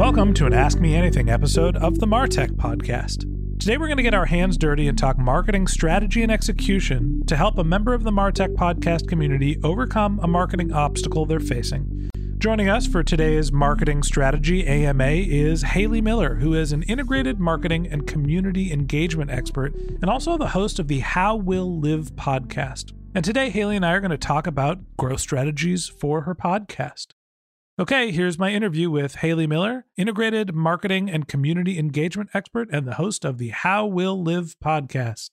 Welcome to an Ask Me Anything episode of the Martech Podcast. Today we're going to get our hands dirty and talk marketing strategy and execution to help a member of the Martech Podcast community overcome a marketing obstacle they're facing. Joining us for today's Marketing Strategy AMA is Hailey Miller, who is an integrated marketing and community engagement expert and also the host of the How We'll Live podcast. And today, Hailey and I are going to talk about growth strategies for her podcast. Okay, here's my interview with Hailey Miller, integrated marketing and community engagement expert and the host of the How We'll Live podcast.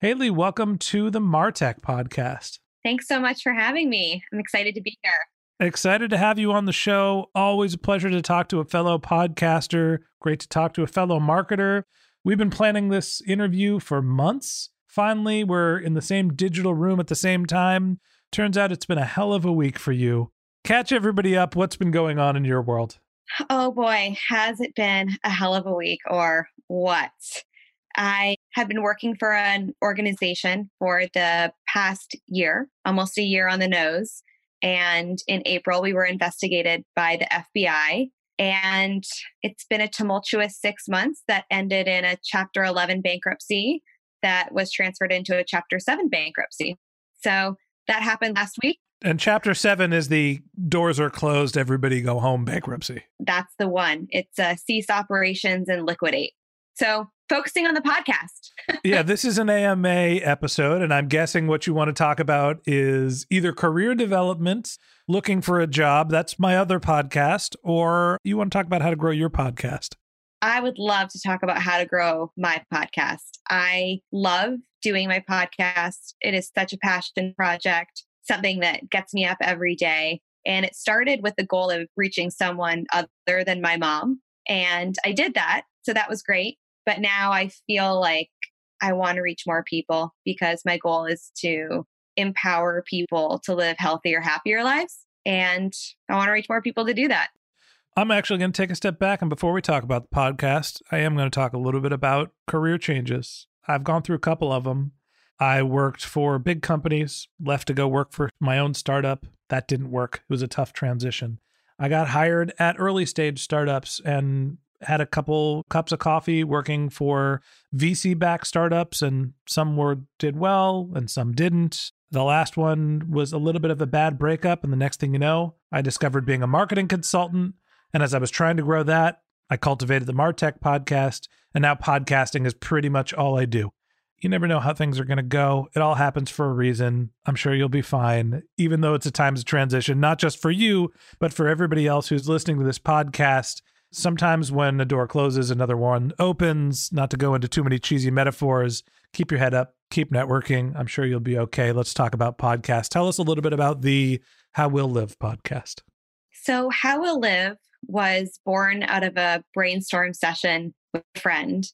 Hailey, welcome to the Martech podcast. Thanks so much for having me. I'm excited to be here. Excited to have you on the show. Always a pleasure to talk to a fellow podcaster. Great to talk to a fellow marketer. We've been planning this interview for months. Finally, we're in the same digital room at the same time. Turns out it's been a hell of a week for you catch everybody up. What's been going on in your world? Oh boy, has it been a hell of a week or what? I have been working for an organization for the past year, almost a year on the nose. And in April, we were investigated by the FBI. And it's been a tumultuous six months that ended in a Chapter 11 bankruptcy that was transferred into a Chapter 7 bankruptcy. So that happened last week. And chapter seven is the doors are closed, everybody go home bankruptcy. That's the one. It's uh, cease operations and liquidate. So focusing on the podcast. yeah, this is an AMA episode, and I'm guessing what you want to talk about is either career development, looking for a job. That's my other podcast, or you want to talk about how to grow your podcast. I would love to talk about how to grow my podcast. I love doing my podcast. It is such a passion project something that gets me up every day. And it started with the goal of reaching someone other than my mom. And I did that. So that was great. But now I feel like I want to reach more people because my goal is to empower people to live healthier, happier lives. And I want to reach more people to do that. I'm actually going to take a step back. And before we talk about the podcast, I am going to talk a little bit about career changes. I've gone through a couple of them. I worked for big companies, left to go work for my own startup. That didn't work. It was a tough transition. I got hired at early stage startups and had a couple cups of coffee working for VC backed startups, and some were did well and some didn't. The last one was a little bit of a bad breakup, and the next thing you know, I discovered being a marketing consultant. And as I was trying to grow that, I cultivated the Martech podcast, and now podcasting is pretty much all I do you never know how things are going to go. It all happens for a reason. I'm sure you'll be fine, even though it's a time of transition, not just for you, but for everybody else who's listening to this podcast. Sometimes when a door closes, another one opens. Not to go into too many cheesy metaphors, keep your head up, keep networking. I'm sure you'll be okay. Let's talk about podcasts. Tell us a little bit about the How We'll Live podcast. So, How We'll Live was born out of a brainstorm session with a friend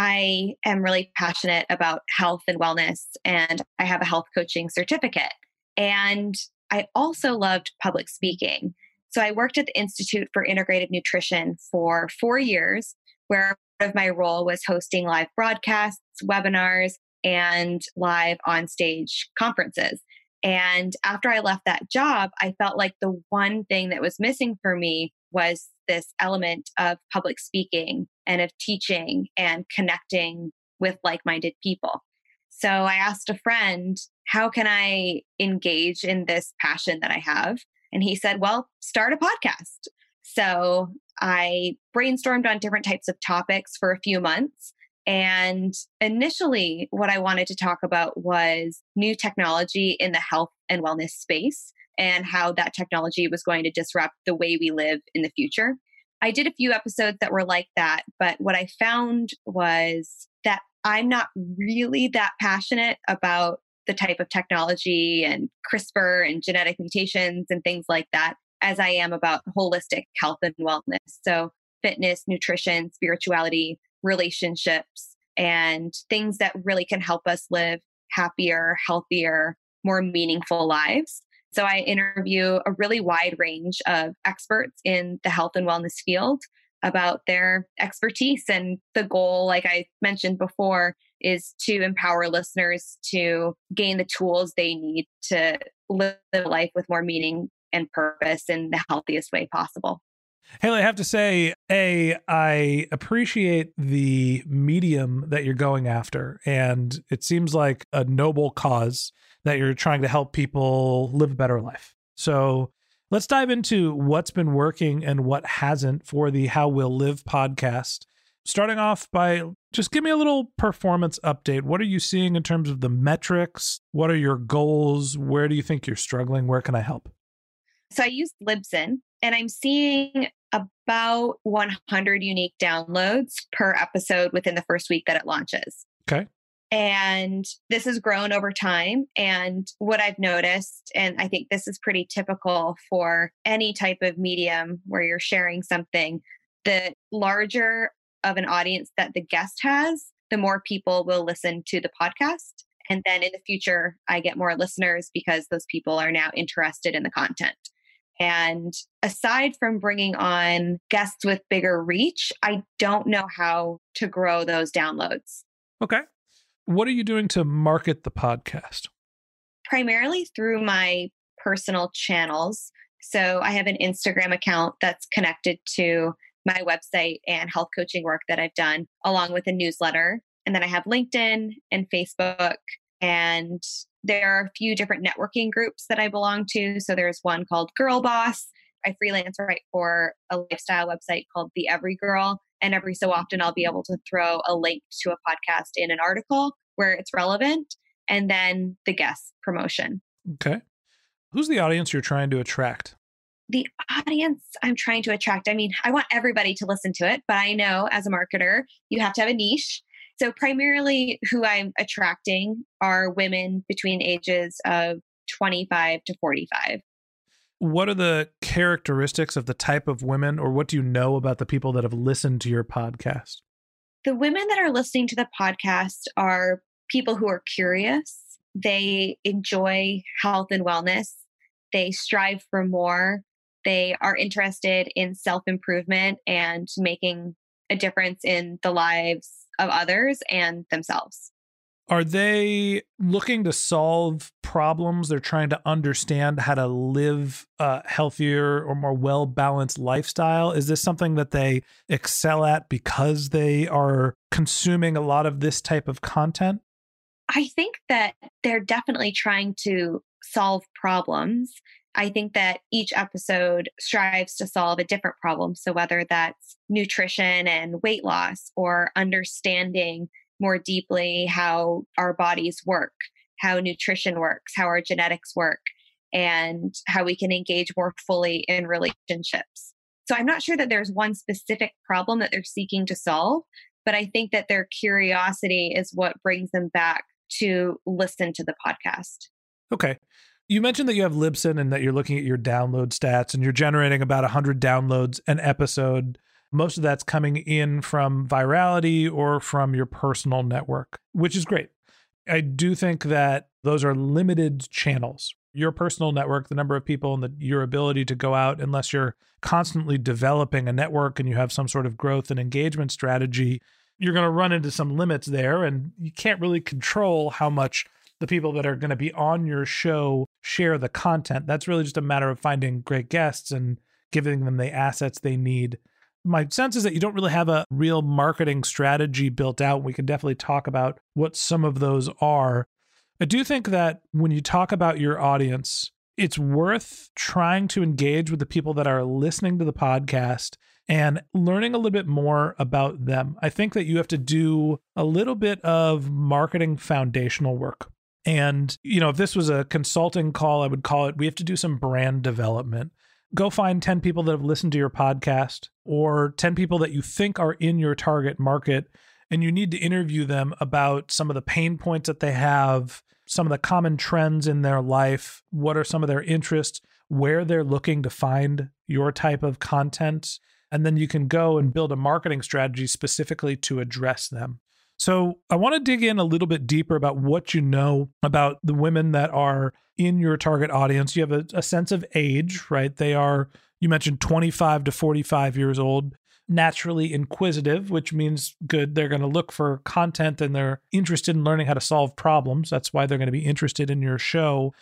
I am really passionate about health and wellness, and I have a health coaching certificate. And I also loved public speaking. So I worked at the Institute for Integrated Nutrition for four years, where part of my role was hosting live broadcasts, webinars, and live on stage conferences. And after I left that job, I felt like the one thing that was missing for me was this element of public speaking and of teaching and connecting with like minded people. So I asked a friend, how can I engage in this passion that I have? And he said, well, start a podcast. So I brainstormed on different types of topics for a few months. And initially, what I wanted to talk about was new technology in the health and wellness space and how that technology was going to disrupt the way we live in the future. I did a few episodes that were like that, but what I found was that I'm not really that passionate about the type of technology and CRISPR and genetic mutations and things like that as I am about holistic health and wellness. So, fitness, nutrition, spirituality, relationships, and things that really can help us live happier, healthier, more meaningful lives. So, I interview a really wide range of experts in the health and wellness field about their expertise. And the goal, like I mentioned before, is to empower listeners to gain the tools they need to live life with more meaning and purpose in the healthiest way possible. Hailey, I have to say, A, I appreciate the medium that you're going after. And it seems like a noble cause that you're trying to help people live a better life. So let's dive into what's been working and what hasn't for the How We'll Live podcast. Starting off by just give me a little performance update. What are you seeing in terms of the metrics? What are your goals? Where do you think you're struggling? Where can I help? So I use Libsyn and I'm seeing about 100 unique downloads per episode within the first week that it launches. Okay. And this has grown over time. And what I've noticed, and I think this is pretty typical for any type of medium where you're sharing something, the larger of an audience that the guest has, the more people will listen to the podcast. And then in the future, I get more listeners because those people are now interested in the content. And aside from bringing on guests with bigger reach, I don't know how to grow those downloads. Okay. What are you doing to market the podcast? Primarily through my personal channels. So I have an Instagram account that's connected to my website and health coaching work that I've done, along with a newsletter. And then I have LinkedIn and Facebook and there are a few different networking groups that I belong to. So there's one called Girl Boss. I freelance right for a lifestyle website called The Every Girl. And every so often, I'll be able to throw a link to a podcast in an article where it's relevant, and then the guest promotion. Okay. Who's the audience you're trying to attract? The audience I'm trying to attract, I mean, I want everybody to listen to it, but I know as a marketer, you have to have a niche. So, primarily, who I'm attracting are women between ages of 25 to 45. What are the characteristics of the type of women, or what do you know about the people that have listened to your podcast? The women that are listening to the podcast are people who are curious. They enjoy health and wellness. They strive for more. They are interested in self improvement and making a difference in the lives of others and themselves. Are they looking to solve problems? They're trying to understand how to live a healthier or more well balanced lifestyle. Is this something that they excel at because they are consuming a lot of this type of content? I think that they're definitely trying to solve problems. I think that each episode strives to solve a different problem. So, whether that's nutrition and weight loss or understanding more deeply how our bodies work, how nutrition works, how our genetics work, and how we can engage more fully in relationships. So, I'm not sure that there's one specific problem that they're seeking to solve, but I think that their curiosity is what brings them back to listen to the podcast. Okay. You mentioned that you have Libsyn and that you're looking at your download stats and you're generating about 100 downloads an episode. Most of that's coming in from virality or from your personal network, which is great. I do think that those are limited channels. Your personal network, the number of people, and the, your ability to go out, unless you're constantly developing a network and you have some sort of growth and engagement strategy, you're going to run into some limits there and you can't really control how much the people that are going to be on your show share the content. That's really just a matter of finding great guests and giving them the assets they need. My sense is that you don't really have a real marketing strategy built out. We can definitely talk about what some of those are. I do think that when you talk about your audience, it's worth trying to engage with the people that are listening to the podcast and learning a little bit more about them. I think that you have to do a little bit of marketing foundational work. And, you know, if this was a consulting call, I would call it we have to do some brand development. Go find 10 people that have listened to your podcast or 10 people that you think are in your target market. And you need to interview them about some of the pain points that they have, some of the common trends in their life, what are some of their interests, where they're looking to find your type of content and then you can go and build a marketing strategy specifically to address them. So, I want to dig in a little bit deeper about what you know about the women that are in your target audience. You have a, a, sense of age, right? They are, you mentioned 25 to 45 years old, naturally inquisitive, which means good. They're going to look for content and they're interested in learning how to solve problems. That's why they're going to be interested in your show.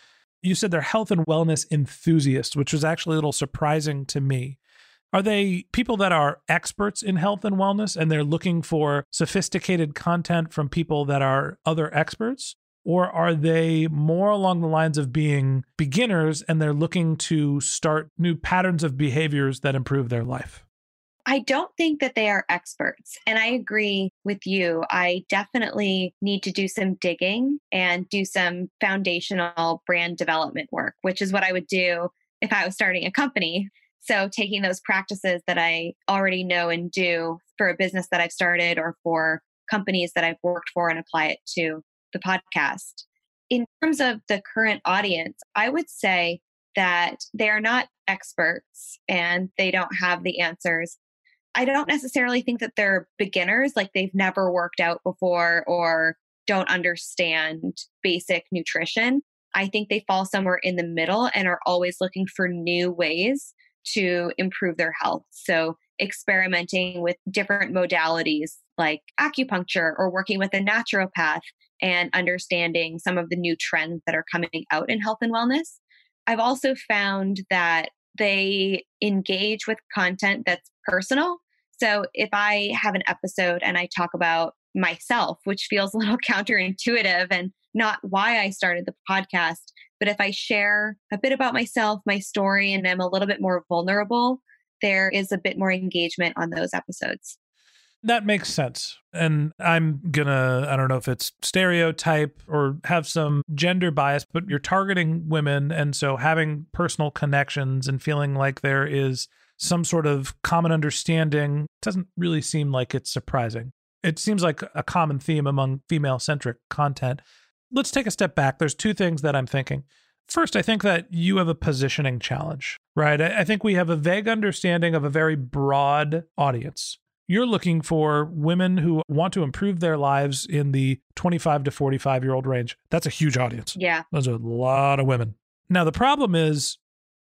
You said they're health and wellness enthusiasts, which was actually a little surprising to me. Are they people that are experts in health and wellness and they're looking for sophisticated content from people that are other experts? Or are they more along the lines of being beginners and they're looking to start new patterns of behaviors that improve their life? I don't think that they are experts. And I agree with you. I definitely need to do some digging and do some foundational brand development work, which is what I would do if I was starting a company. So, taking those practices that I already know and do for a business that I've started or for companies that I've worked for and apply it to the podcast. In terms of the current audience, I would say that they are not experts and they don't have the answers. I don't necessarily think that they're beginners, like they've never worked out before or don't understand basic nutrition. I think they fall somewhere in the middle and are always looking for new ways to improve their health. So, experimenting with different modalities like acupuncture or working with a naturopath and understanding some of the new trends that are coming out in health and wellness. I've also found that they engage with content that's personal. So, if I have an episode and I talk about myself, which feels a little counterintuitive and not why I started the podcast, but if I share a bit about myself, my story, and I'm a little bit more vulnerable, there is a bit more engagement on those episodes. That makes sense. And I'm gonna, I don't know if it's stereotype or have some gender bias, but you're targeting women. And so having personal connections and feeling like there is some sort of common understanding doesn't really seem like it's surprising. It seems like a common theme among female centric content let's take a step back. There's two things that I'm thinking. First, I think that you have a positioning challenge, right? I think we have a vague understanding of a very broad audience. You're looking for women who want to improve their lives in the 25 to 45 year old range. That's a huge audience. Yeah. Those are a lot of women. Now, the problem is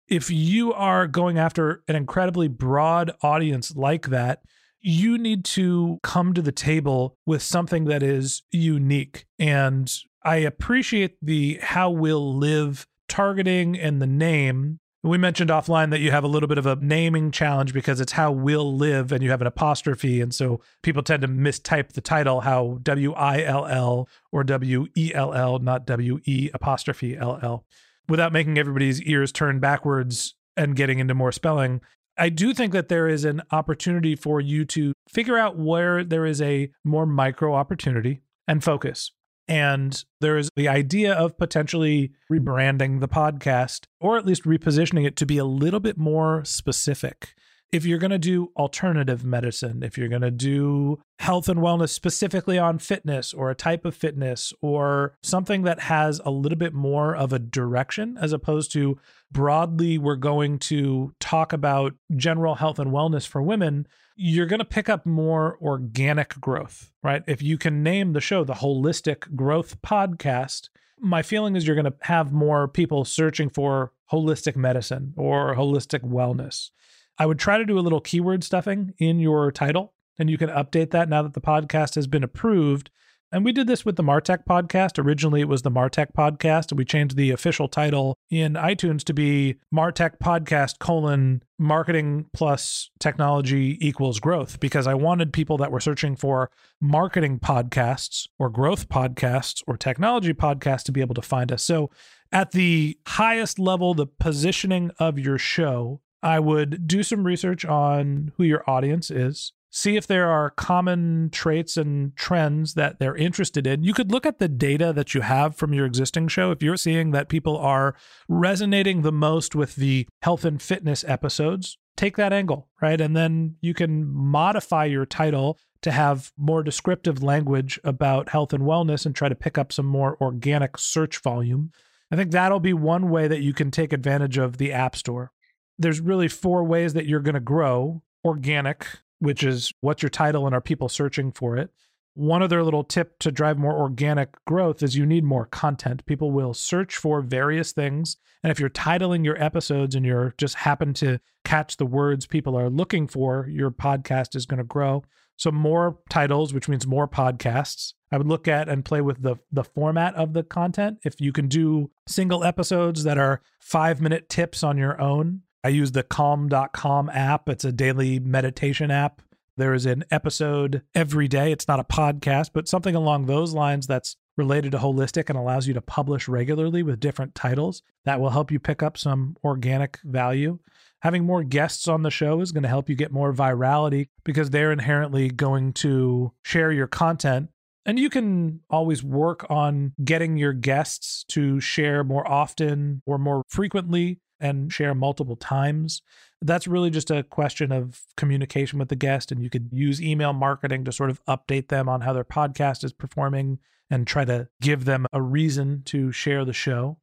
if you are going after an incredibly broad audience like that, you need to come to the table with something that is unique. And I appreciate the how we'll live targeting and the name. We mentioned offline that you have a little bit of a naming challenge because it's how we'll live and you have an apostrophe. And so people tend to mistype the title how W I L L or W E L L, not W E apostrophe L L, without making everybody's ears turn backwards and getting into more spelling. I do think that there is an opportunity for you to figure out where there is a more micro opportunity and focus. And there's the idea of potentially rebranding the podcast or at least repositioning it to be a little bit more specific. If you're going to do alternative medicine, if you're going to do health and wellness specifically on fitness or a type of fitness or something that has a little bit more of a direction as opposed to broadly, we're going to talk about general health and wellness for women, you're going to pick up more organic growth, right? If you can name the show the Holistic Growth Podcast, my feeling is you're going to have more people searching for holistic medicine or holistic wellness. I would try to do a little keyword stuffing in your title and you can update that now that the podcast has been approved. And we did this with the Martech podcast. Originally, it was the Martech podcast, and we changed the official title in iTunes to be Martech Podcast colon marketing plus technology equals growth because I wanted people that were searching for marketing podcasts or growth podcasts or technology podcasts to be able to find us. So, at the highest level, the positioning of your show, I would do some research on who your audience is see if there are common traits and trends that they're interested in. You could look at the data that you have from your existing show. If you're seeing that people are resonating the most with the health and fitness episodes, take that angle, right? And then you can modify your title to have more descriptive language about health and wellness and try to pick up some more organic search volume. I think that'll be one way that you can take advantage of the App Store. There's really four ways that you're going to grow organic, which is what's your title and are people searching for it? One other little tip to drive more organic growth is you need more content. People will search for various things. And if you're titling your episodes and you're just happen to catch the words people are looking for, your podcast is going to grow. So more titles, which means more podcasts. I would look at and play with the the format of the content. If you can do single episodes that are 5-minute tips on your own, I use the calm.com app. It's a daily meditation app. There is an episode every day. It's not a podcast, but something along those lines that's related to holistic and allows you to publish regularly with different titles. That will help you pick up some organic value. Having more guests on the show is going to help you get more virality because they're inherently going to share your content. And you can always work on getting your guests to share more often or more frequently and share multiple times. That's really just a question of communication with the guest. And you could use email marketing to sort of update them on how their podcast is performing and try to give them a reason to share the show.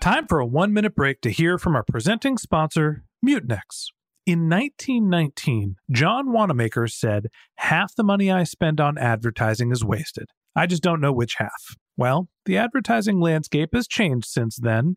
Time for a one minute break to hear from our presenting sponsor, Mutinex. In 1919, John Wanamaker said, Half the money I spend on advertising is wasted. I just don't know which half. Well, the advertising landscape has changed since then,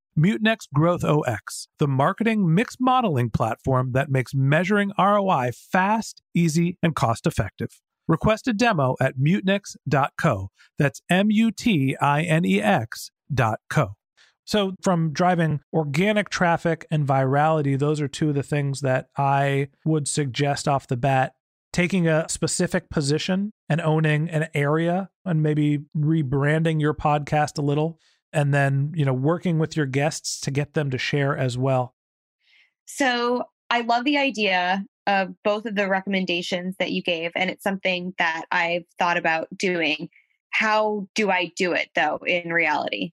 Mutinex Growth OS, the marketing mix modeling platform that makes measuring ROI fast, easy, and cost effective. Request a demo at mutinex.co. That's M U T I N E X.co. So, from driving organic traffic and virality, those are two of the things that I would suggest off the bat. Taking a specific position and owning an area and maybe rebranding your podcast a little and then you know working with your guests to get them to share as well. So i love the idea of both of the recommendations that you gave and it's something that i've thought about doing. How do i do it though in reality?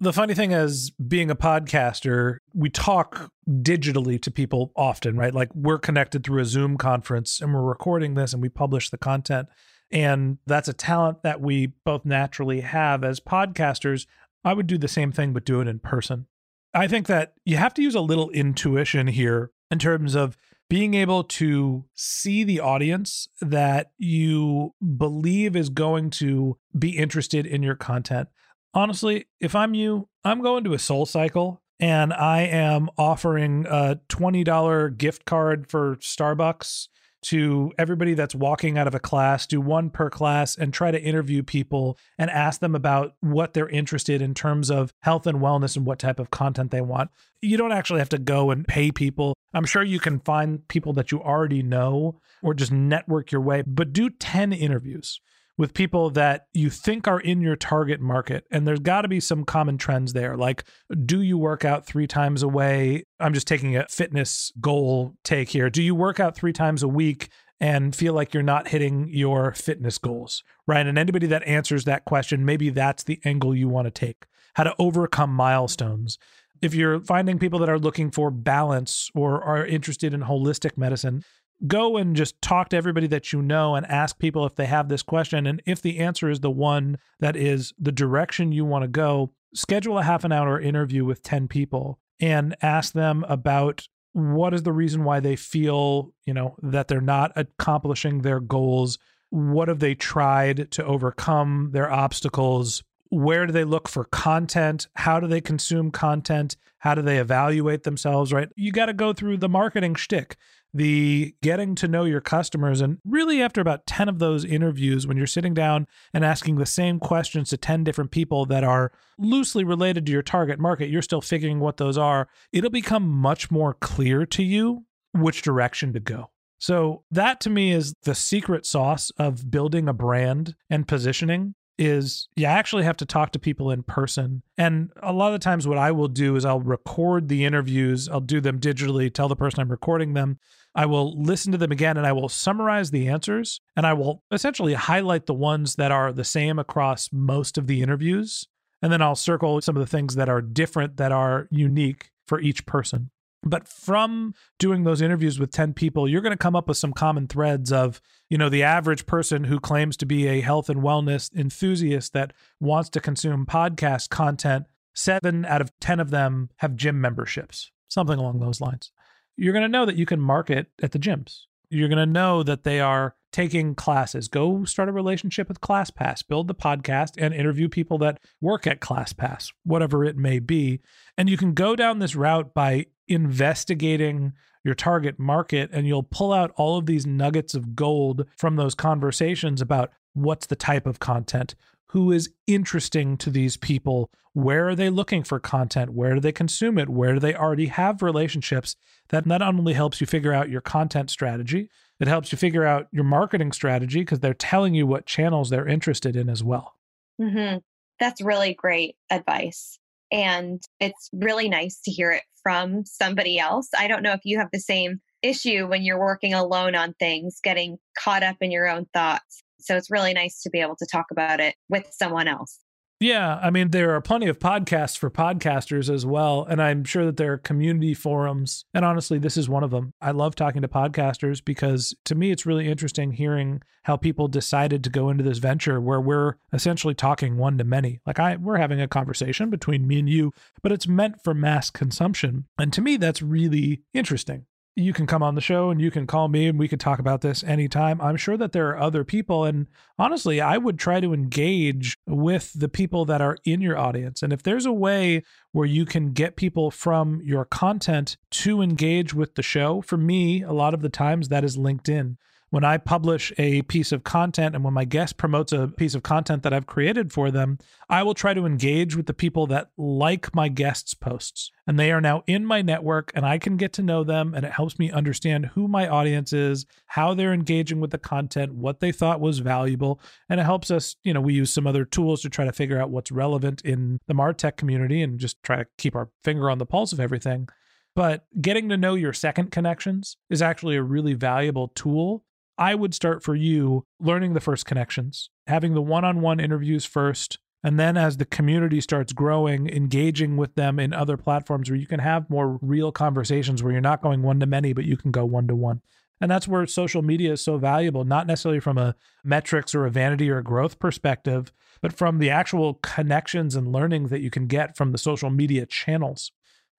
The funny thing is being a podcaster we talk digitally to people often right? Like we're connected through a zoom conference and we're recording this and we publish the content and that's a talent that we both naturally have as podcasters I would do the same thing, but do it in person. I think that you have to use a little intuition here in terms of being able to see the audience that you believe is going to be interested in your content. Honestly, if I'm you, I'm going to a soul cycle and I am offering a $20 gift card for Starbucks to everybody that's walking out of a class, do one per class and try to interview people and ask them about what they're interested in terms of health and wellness and what type of content they want. You don't actually have to go and pay people. I'm sure you can find people that you already know or just network your way, but do 10 interviews with people that you think are in your target market. And there's got to be some common trends there. Like, do you work out three times a way? I'm just taking a fitness goal take here. Do you work out three times a week? And feel like you're not hitting your fitness goals, right? And anybody that answers that question, maybe that's the angle you want to take how to overcome milestones if you're finding people that are looking for balance or are interested in holistic medicine, go and just talk to everybody that you know and ask people if they have this question. And if the answer is the one that is the direction you want to go, schedule a half an hour interview with 10 people and ask them about what is the reason why they feel, you know, that they're not accomplishing their goals. What have they tried to overcome their obstacles? Where do they look for content? How do they consume content? How do they evaluate themselves, right? You got to go through the marketing shtick the getting to know your customers. And really, after about 10 of those interviews, when you're sitting down and asking the same questions to 10 different people that are loosely related to your target market, you're still figuring what those are. It'll become much more clear to you which direction to go. So, that to me is the secret sauce of building a brand and positioning is you actually have to talk to people in person. And a lot of the times, what I will do is I'll record the interviews, I'll do them digitally, tell the person I'm recording them. I will listen to them again and I will summarize the answers and I will essentially highlight the ones that are the same across most of the interviews. And then I'll circle some of the things that are different, that are unique for each person. But from doing those interviews with 10 people, you're going to come up with some common threads of, you know, the average person who claims to be a health and wellness enthusiast that wants to consume podcast content. Seven out of 10 of them have gym memberships, something along those lines. You're going to know that you can market at the gyms. You're going to know that they are taking classes. Go start a relationship with ClassPass, build the podcast, and interview people that work at ClassPass, whatever it may be. And you can go down this route by investigating your target market and you'll pull out all of these nuggets of gold from those conversations about what's the type of content, who is interesting to these people, where are they looking for content, where do they consume it, where do they already have relationships. That not only helps you figure out your content strategy, it helps you figure out your marketing strategy because they're telling you what channels they're interested in as well. Mm-hmm. That's really great advice. And it's really nice to hear it from somebody else. I don't know if you have the same issue when you're working alone on things, getting caught up in your own thoughts. So it's really nice to be able to talk about it with someone else. Yeah, I mean, there are plenty of podcasts for podcasters as well. And I'm sure that there are community forums. And honestly, this is one of them. I love talking to podcasters because to me, it's really interesting hearing how people decided to go into this venture where we're essentially talking one to many. Like, I, we're having a conversation between me and you, but it's meant for mass consumption. And to me, that's really interesting you can come on the show and you can call me and we can talk about this anytime. I'm sure that there are other people. And honestly, I would try to engage with the people that are in your audience. And if there's a way where you can get people from your content to engage with the show, for me, a lot of the times that is LinkedIn when I publish a piece of content and when my guest promotes a piece of content that I've created for them, I will try to engage with the people that like my guests' posts. And they are now in my network and I can get to know them and it helps me understand who my audience is, how they're engaging with the content, what they thought was valuable. And it helps us, you know, we use some other tools to try to figure out what's relevant in the Martech community and just try to keep our finger on the pulse of everything. But getting to know your second connections is actually a really valuable tool I would start for you learning the first connections, having the one on one interviews first. And then as the community starts growing, engaging with them in other platforms where you can have more real conversations where you're not going one to many, but you can go one to one. And that's where social media is so valuable, not necessarily from a metrics or a vanity or a growth perspective, but from the actual connections and learnings that you can get from the social media channels.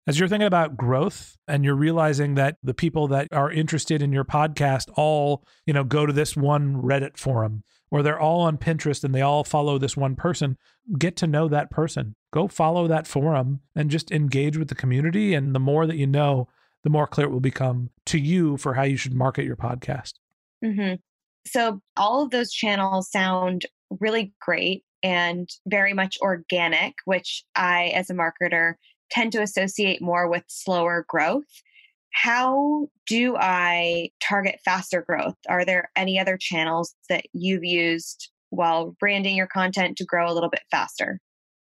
As you're thinking about growth and you're realizing that the people that are interested in your podcast all, you know, go to this one Reddit forum or they're all on Pinterest and they all follow this one person, get to know that person. Go follow that forum and just engage with the community. And the more that you know, the more clear it will become to you for how you should market your podcast. Mm-hmm. So, all of those channels sound really great and very much organic, which I, as a marketer, tend to associate more with slower growth. How do I target faster growth? Are there any other channels that you've used while branding your content to grow a little bit faster?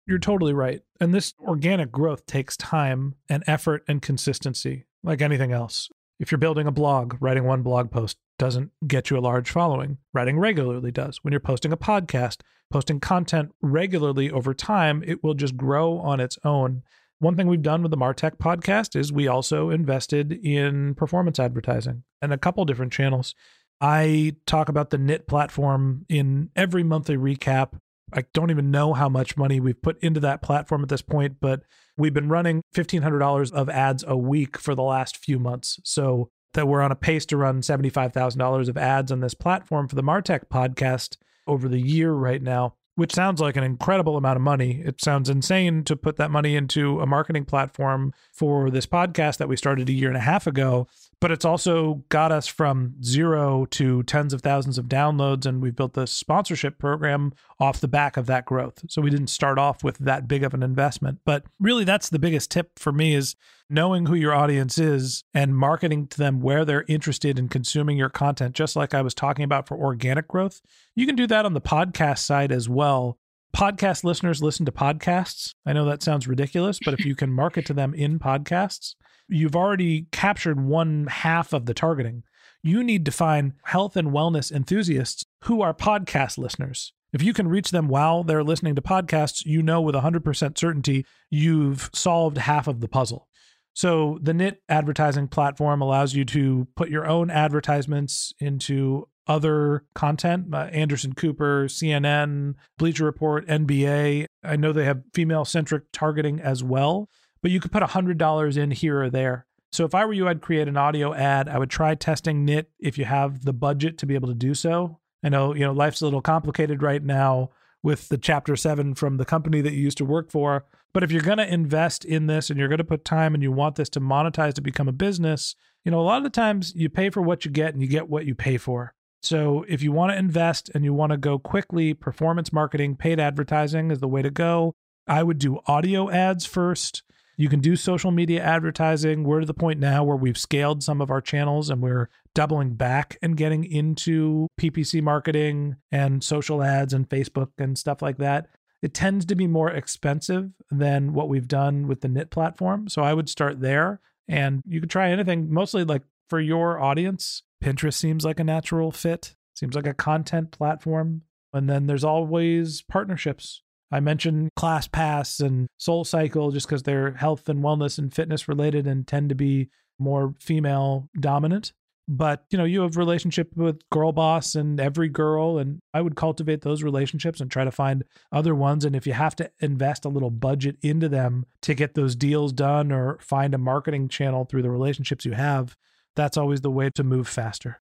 You're totally right. And this organic growth takes time and effort and consistency, like anything else. If you're building a blog, writing one blog post doesn't get you a large following. Writing regularly does. When you're posting a podcast, posting content regularly over time, it will just grow on its own. One thing we've done with the Martech podcast is we also invested in performance advertising and a couple different channels. I talk about the Knit platform in every monthly recap. I don't even know how much money we've put into that platform at this point, but we've been running $1,500 of ads a week for the last few months. So that we're on a pace to run $75,000 of ads on this platform for the Martech podcast over the year right now which sounds like an incredible amount of money. It sounds insane to put that money into a marketing platform for this podcast that we started a year and a half ago. But it's also got us from zero to tens of thousands of downloads. And we've built the sponsorship program off the back of that growth. So we didn't start off with that big of an investment. But really, that's the biggest tip for me is knowing who your audience is and marketing to them where they're interested in consuming your content, just like I was talking about for organic growth. You can do that on the podcast side as well. Podcast listeners listen to podcasts. I know that sounds ridiculous, but if you can market to them in podcasts, you've already captured one half of the targeting. You need to find health and wellness enthusiasts who are podcast listeners. If you can reach them while they're listening to podcasts, you know with 100% certainty you've solved half of the puzzle. So the Knit advertising platform allows you to put your own advertisements into other content uh, Anderson Cooper, CNN, Bleacher Report, NBA. I know they have female centric targeting as well, but you could put $100 in here or there. So if I were you, I'd create an audio ad. I would try testing Knit if you have the budget to be able to do so. I know, you know, life's a little complicated right now with the chapter 7 from the company that you used to work for, but if you're going to invest in this and you're going to put time and you want this to monetize to become a business, you know, a lot of the times you pay for what you get and you get what you pay for. So if you want to invest and you want to go quickly, performance marketing, paid advertising is the way to go. I would do audio ads first. You can do social media advertising. We're to the point now where we've scaled some of our channels and we're doubling back and getting into PPC marketing and social ads and Facebook and stuff like that. It tends to be more expensive than what we've done with the Knit platform. So I would start there and you could try anything, mostly like for your audience. Pinterest seems like a natural fit, seems like a content platform. And then there's always partnerships. I mentioned ClassPass and Soul Cycle just because they're health and wellness and fitness related and tend to be more female dominant. But you know you have relationship with girl boss and every girl and i would cultivate those relationships and try to find other ones. And if you have to invest a little budget into them to get those deals done or find a marketing channel through the relationships you have that's always the way to move faster.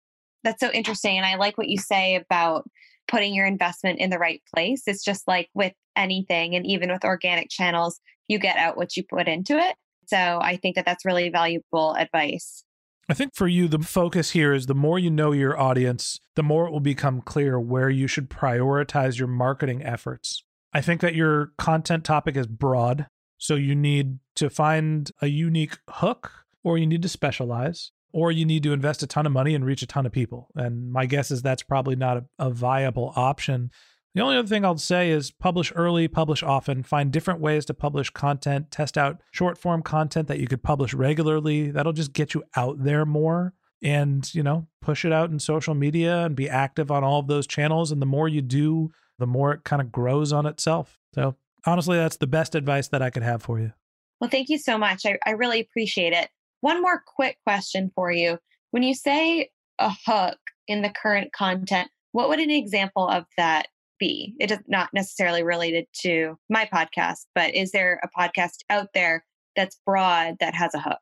That's so interesting and i like what you say about putting your investment in the right place it's just like with anything and even with organic channels you get out what you put into it so i think that that's really valuable advice I think for you, the focus here is the more you know your audience, the more it will become clear where you should prioritize your marketing efforts. I think that your content topic is broad. So you need to find a unique hook, or you need to specialize, or you need to invest a ton of money and reach a ton of people. And my guess is that's probably not a, a viable option the only other thing I'll say is publish early, publish often, find different ways to publish content, test out short form content that you could publish regularly. That'll just get you out there more and, you know, push it out in social media and be active on all of those channels. And the more you do, the more it kind of grows on itself. So, honestly, that's the best advice that I could have for you. Well, thank you so much. I, I really appreciate it. One more quick question for you. When you say a hook in the current content, what would an example of that be? It is not necessarily related to my podcast, but is there a podcast out there that's broad that has a hook?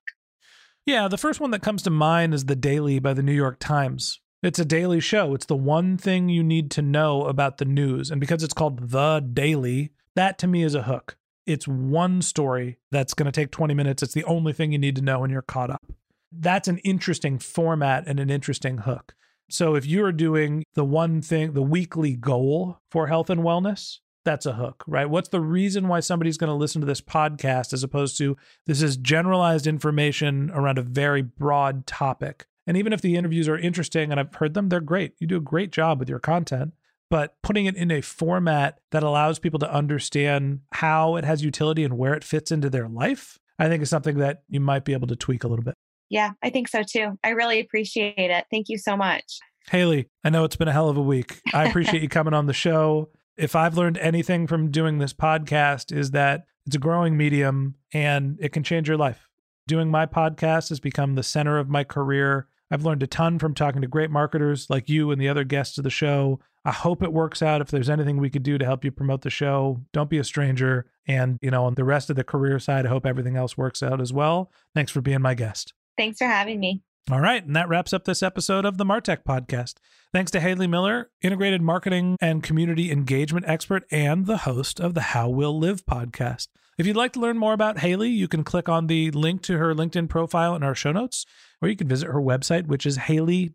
Yeah, the first one that comes to mind is The Daily by the New York Times. It's a daily show. It's the one thing you need to know about the news. And because it's called The Daily, that to me is a hook. It's one story that's going to take 20 minutes. It's the only thing you need to know and you're caught up. That's an interesting format and an interesting hook. So if you're doing the one thing, the weekly goal for health and wellness, that's a hook, right? What's the reason why somebody's going to listen to this podcast as opposed to this is generalized information around a very broad topic? And even if the interviews are interesting and I've heard them, they're great. You do a great job with your content. But putting it in a format that allows people to understand how it has utility and where it fits into their life, I think is something that you might be able to tweak a little bit. Yeah, I think so too. I really appreciate it. Thank you so much. Hailey, I know it's been a hell of a week. I appreciate you coming on the show. If I've learned anything from doing this podcast is that it's a growing medium and it can change your life. Doing my podcast has become the center of my career. I've learned a ton from talking to great marketers like you and the other guests of the show. I hope it works out. If there's anything we could do to help you promote the show, don't be a stranger. And, you know, on the rest of the career side, I hope everything else works out as well. Thanks for being my guest. Thanks for having me. All right. And that wraps up this episode of the Martech podcast. Thanks to Hailey Miller, integrated marketing and community engagement expert and the host of the How We'll Live podcast. If you'd like to learn more about Hailey, you can click on the link to her LinkedIn profile in our show notes, or you can visit her website, which is haley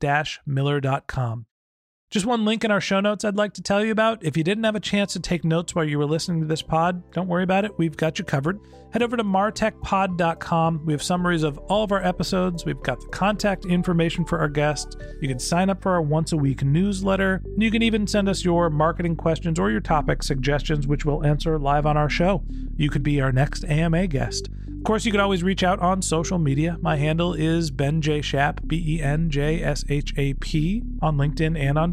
miller.com. Just one link in our show notes I'd like to tell you about. If you didn't have a chance to take notes while you were listening to this pod, don't worry about it. We've got you covered. Head over to martechpod.com. We have summaries of all of our episodes. We've got the contact information for our guests. You can sign up for our once a week newsletter. You can even send us your marketing questions or your topic suggestions, which we'll answer live on our show. You could be our next AMA guest. Of course, you can always reach out on social media. My handle is Ben J. Shap, B E N J S H A P, on LinkedIn and on